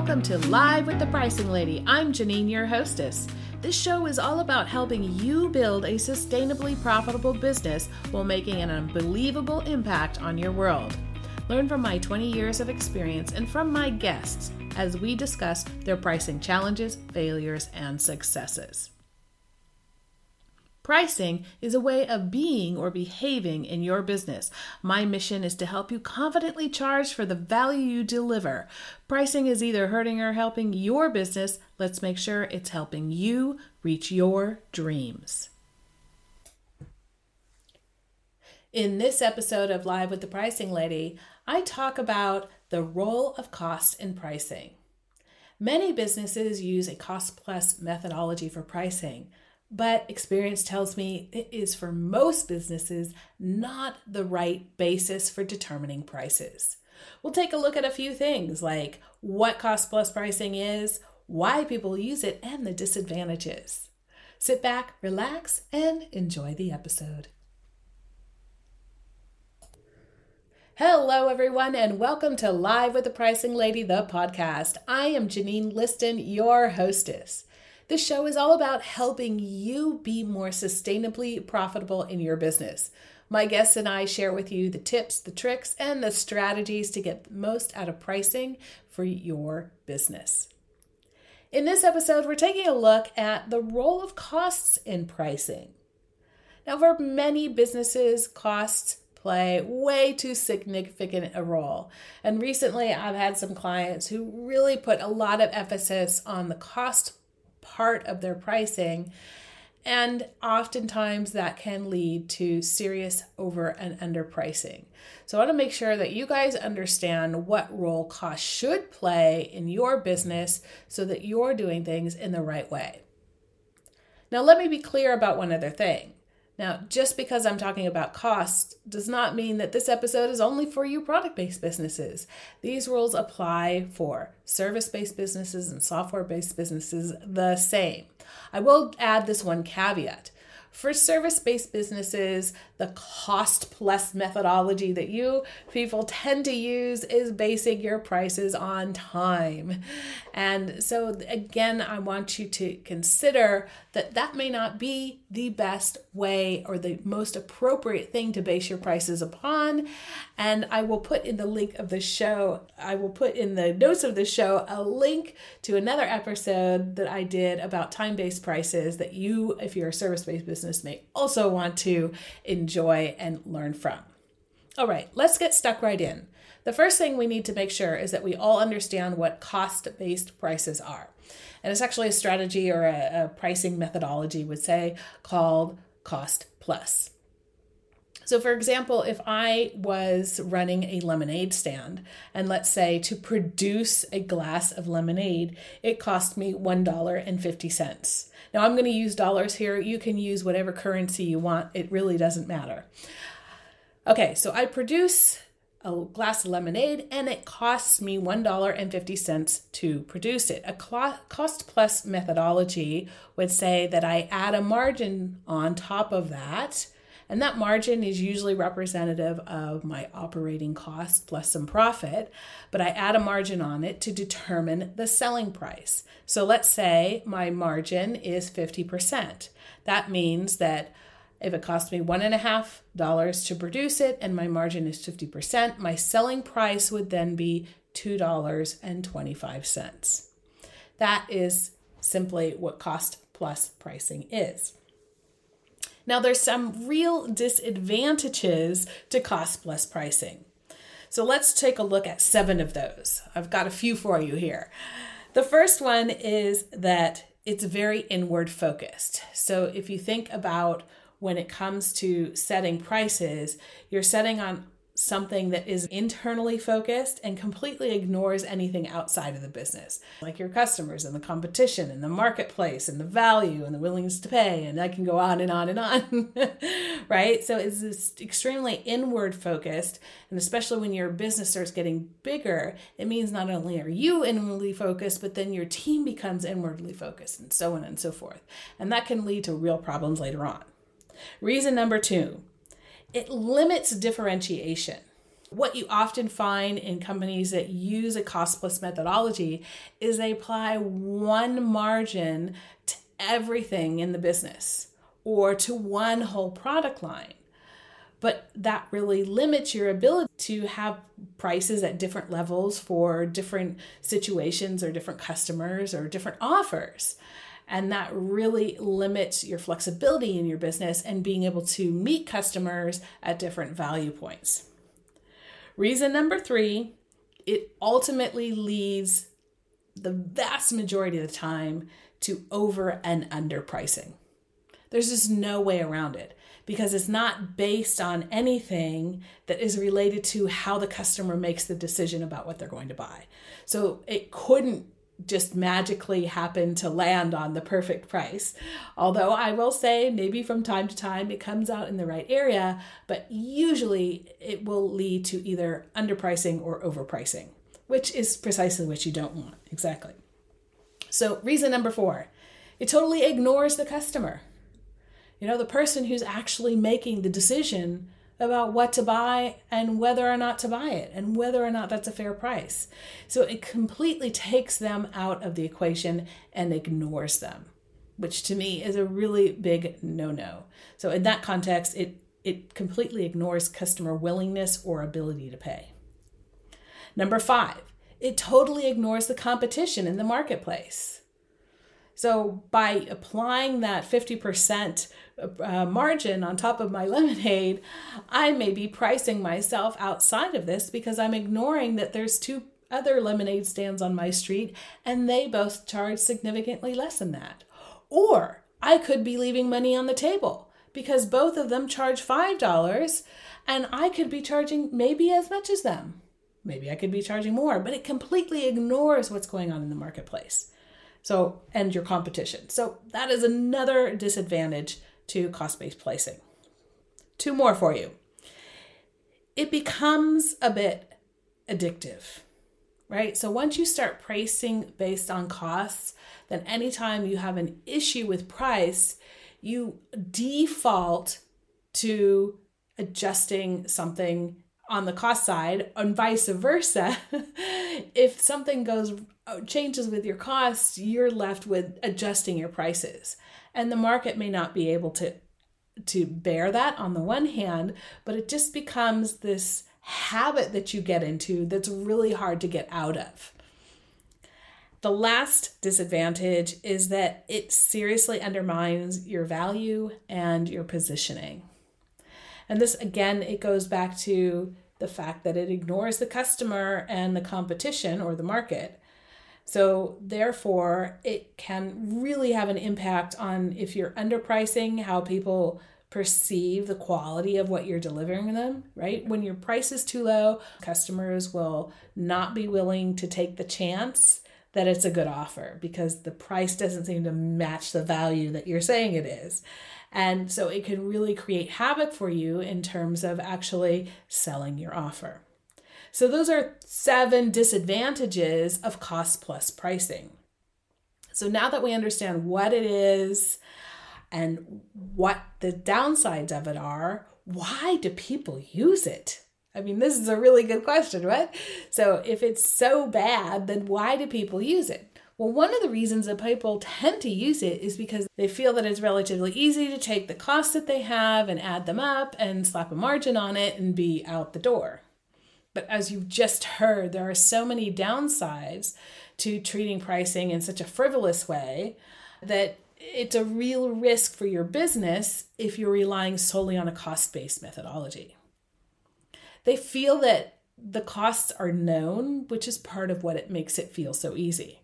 welcome to Live with the Pricing Lady. I'm Janine, your hostess. This show is all about helping you build a sustainably profitable business while making an unbelievable impact on your world. Learn from my 20 years of experience and from my guests as we discuss their pricing challenges, failures, and successes. Pricing is a way of being or behaving in your business. My mission is to help you confidently charge for the value you deliver. Pricing is either hurting or helping your business. Let's make sure it's helping you reach your dreams. In this episode of Live with the Pricing Lady, I talk about the role of cost in pricing. Many businesses use a cost plus methodology for pricing but experience tells me it is for most businesses not the right basis for determining prices. We'll take a look at a few things like what cost plus pricing is, why people use it, and the disadvantages. Sit back, relax, and enjoy the episode. Hello, everyone, and welcome to Live with the Pricing Lady, the podcast. I am Janine Liston, your hostess. This show is all about helping you be more sustainably profitable in your business. My guests and I share with you the tips, the tricks, and the strategies to get the most out of pricing for your business. In this episode, we're taking a look at the role of costs in pricing. Now, for many businesses, costs play way too significant a role. And recently, I've had some clients who really put a lot of emphasis on the cost part of their pricing. And oftentimes that can lead to serious over and underpricing. So I want to make sure that you guys understand what role cost should play in your business so that you're doing things in the right way. Now, let me be clear about one other thing. Now, just because I'm talking about cost does not mean that this episode is only for you product based businesses. These rules apply for service based businesses and software based businesses the same. I will add this one caveat. For service based businesses, the cost plus methodology that you people tend to use is basing your prices on time. And so, again, I want you to consider that that may not be the best way or the most appropriate thing to base your prices upon. And I will put in the link of the show, I will put in the notes of the show a link to another episode that I did about time based prices that you, if you're a service based business, may also want to enjoy and learn from. All right, let's get stuck right in. The first thing we need to make sure is that we all understand what cost based prices are. And it's actually a strategy or a, a, pricing methodology, would say, called cost plus. So, for example, if I was running a lemonade stand, and let's say to produce a glass of lemonade, it cost me $1.50. Now, I'm going to use dollars here. You can use whatever currency you want, it really doesn't matter. Okay, so I produce a glass of lemonade and it costs me $1.50 to produce it. A cost plus methodology would say that I add a margin on top of that. And that margin is usually representative of my operating cost plus some profit, but I add a margin on it to determine the selling price. So let's say my margin is 50%. That means that if it costs me one and a half dollars to produce it and my margin is 50%, my selling price would then be $2.25. That is simply what cost plus pricing is. Now, there's some real disadvantages to cost plus pricing. So let's take a look at seven of those. I've got a few for you here. The first one is that it's very inward focused. So if you think about when it comes to setting prices, you're setting on something that is internally focused and completely ignores anything outside of the business, like your customers and the competition and the marketplace and the value and the willingness to pay. And I can go on and on and on, right? So it's extremely inward focused. And especially when your business starts getting bigger, it means not only are you inwardly focused, but then your team becomes inwardly focused and so on and so forth. And that can lead to real problems later on. Reason number two it limits differentiation. What you often find in companies that use a cost plus methodology is they apply one margin to everything in the business or to one whole product line. But that really limits your ability to have prices at different levels for different situations or different customers or different offers. And that really limits your flexibility in your business and being able to meet customers at different value points. Reason number three, it ultimately leads the vast majority of the time to over and under pricing. There's just no way around it because it's not based on anything that is related to how the customer makes the decision about what they're going to buy. So it couldn't just magically happen to land on the perfect price. Although I will say, maybe from time to time it comes out in the right area, but usually it will lead to either underpricing or overpricing, which is precisely what you don't want. Exactly. So, reason number four it totally ignores the customer. You know, the person who's actually making the decision about what to buy and whether or not to buy it and whether or not that's a fair price. So it completely takes them out of the equation and ignores them, which to me is a really big no-no. So in that context, it it completely ignores customer willingness or ability to pay. Number 5, it totally ignores the competition in the marketplace. So by applying that 50% uh, margin on top of my lemonade, I may be pricing myself outside of this because I'm ignoring that there's two other lemonade stands on my street and they both charge significantly less than that. Or I could be leaving money on the table because both of them charge $5 and I could be charging maybe as much as them. Maybe I could be charging more, but it completely ignores what's going on in the marketplace. So, and your competition. So, that is another disadvantage to cost based pricing. Two more for you. It becomes a bit addictive, right? So, once you start pricing based on costs, then anytime you have an issue with price, you default to adjusting something on the cost side and vice versa if something goes Uh, changes with your costs you're left with adjusting your prices. And the market may not be able to to bear that on the one hand but it just becomes this habit that you get into that's really hard to get out of. The last disadvantage is that it seriously undermines your value and your positioning. And this, again, it goes back to the fact that it ignores the customer and the competition or the market. So, therefore, it can really have an impact on if you're underpricing, how people perceive the quality of what you're delivering them, right? When your price is too low, customers will not be willing to take the chance that it's a good offer because the price doesn't seem to match the value that you're saying it is. And so it can really create havoc for you in terms of actually selling your offer. So, those are seven disadvantages of cost plus pricing. So, now that we understand what it is and what the downsides of it are, why do people use it? I mean, this is a really good question, right? So, if it's so bad, then why do people use it? Well, one of the reasons that people tend to use it is because they feel that it's relatively easy to take the costs that they have and add them up and slap a margin on it and be out the door. But as you've just heard, there are so many downsides to treating pricing in such a frivolous way that it's a real risk for your business if you're relying solely on a cost based methodology. They feel that the costs are known, which is part of what it makes it feel so easy.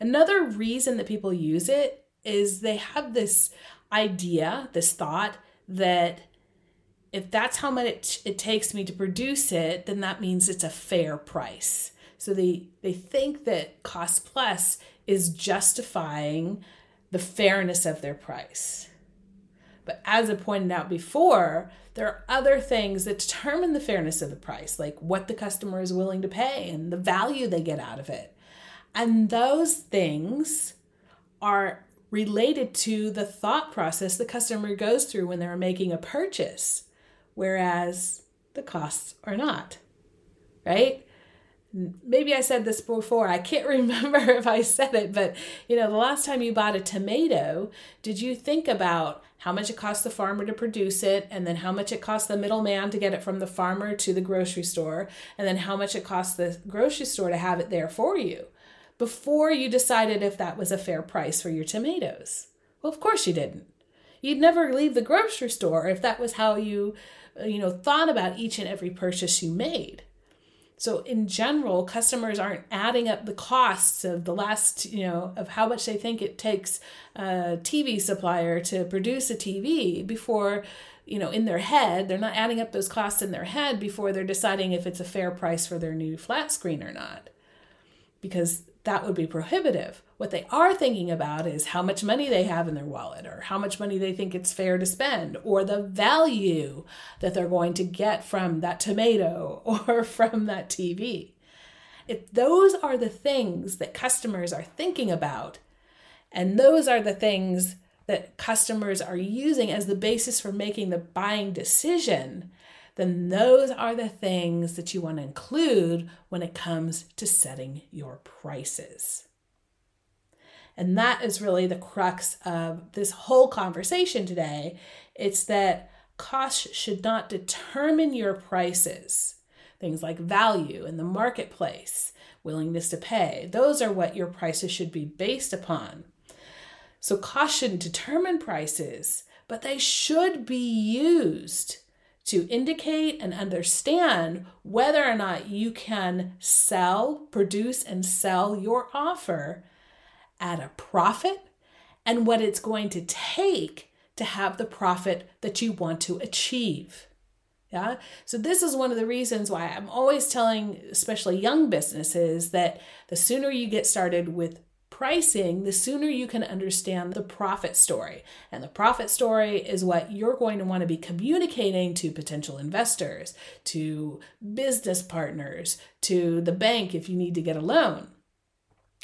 Another reason that people use it is they have this idea, this thought that if that's how much it, takes me to produce it, then that means it's a fair price. So they they think that cost plus is justifying the fairness of their price. But as I pointed out before, there are other things that determine the fairness of the price, like what the customer is willing to pay and the value they get out of it. And those things are related to the thought process the customer goes through when they're making a purchase. Whereas the costs are not, right? Maybe I said this before. I can't remember if I said it, but you know, the last time you bought a tomato, did you think about how much it cost the farmer to produce it, and then how much it cost the middleman to get it from the farmer to the grocery store, and then how much it cost the grocery store to have it there for you before you decided if that was a fair price for your tomatoes? Well, of course you didn't. You'd never leave the grocery store if that was how you, uh, you know, thought about each and every purchase you made. So in general, customers aren't adding up the costs of the last, you know, of how much they think it takes a TV supplier to produce a TV before, you know, in their head, they're not adding up those costs in their head before they're deciding if it's a fair price for their new flat screen or not. Because that would be prohibitive. What they are thinking about is how much money they have in their wallet or how much money they think it's fair to spend or the value that they're going to get from that tomato or from that TV. If those are the things that customers are thinking about, and those are the things that customers are using as the basis for making the buying decision, then those are the things that you want to include when it comes to setting your prices. And that is really the crux of this whole conversation today. It's that cost should not determine your prices. Things like value in the marketplace, willingness to pay, those are what your prices should be based upon. So, cost shouldn't determine prices, but they should be used to indicate and understand whether or not you can sell, produce, and sell your offer at a profit and what it's going to take to have the profit that you want to achieve. Yeah. So, this is one of the reasons why I'm always telling, especially young businesses, that the sooner you get started with pricing, the sooner you can understand the profit story. And the profit story is what you're going to want to be communicating to potential investors, to business partners, to the bank if you need to get a loan.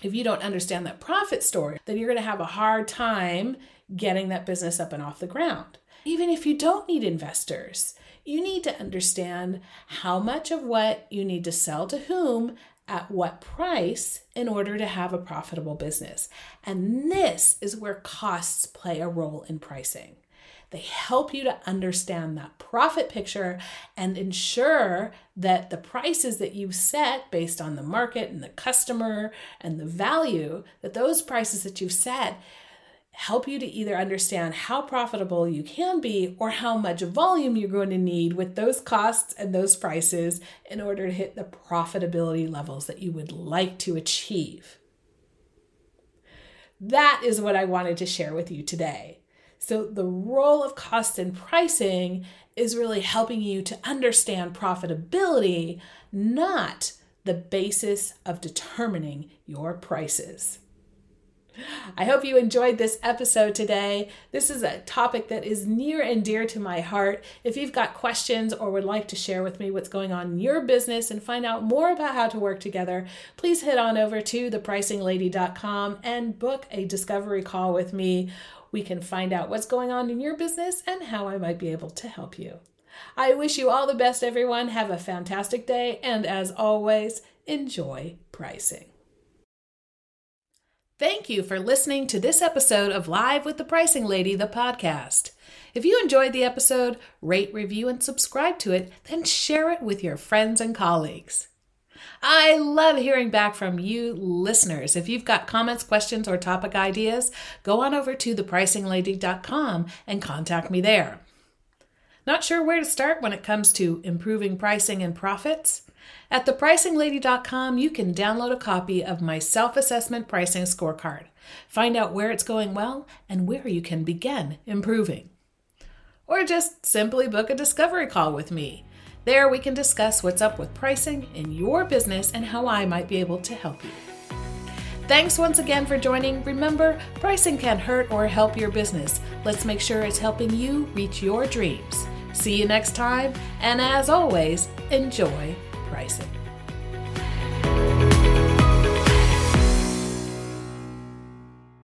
If you don't understand that profit story, then you're going to have a hard time getting that business up and off the ground. Even if you don't need investors, you need to understand how much of what you need to sell to whom at what price in order to have a profitable business. And this is where costs play a role in pricing. They help you to understand that profit picture and ensure that the prices that you set based on the market and the customer and the value, that those prices that you've set help you to either understand how profitable you can be or how much volume you're going to need with those costs and those prices in order to hit the profitability levels that you would like to achieve. That is what I wanted to share with you today. So, the role of cost and pricing is really helping you to understand profitability, not the basis of determining your prices. I hope you enjoyed this episode today. This is a topic that is near and dear to my heart. If you've got questions or would like to share with me what's going on in your business and find out more about how to work together, please head on over to thepricinglady.com and book a discovery call with me. We can find out what's going on in your business and how I might be able to help you. I wish you all the best, everyone. Have a fantastic day, and as always, enjoy pricing. Thank you for listening to this episode of Live with the Pricing Lady, the podcast. If you enjoyed the episode, rate, review, and subscribe to it, then share it with your friends and colleagues. I love hearing back from you listeners. If you've got comments, questions, or topic ideas, go on over to thepricinglady.com and contact me there. Not sure where to start when it comes to improving pricing and profits? At thepricinglady.com, you can download a copy of my self assessment pricing scorecard. Find out where it's going well and where you can begin improving. Or just simply book a discovery call with me. There, we can discuss what's up with pricing in your business and how I might be able to help you. Thanks once again for joining. Remember, pricing can hurt or help your business. Let's make sure it's helping you reach your dreams. See you next time, and as always, enjoy pricing.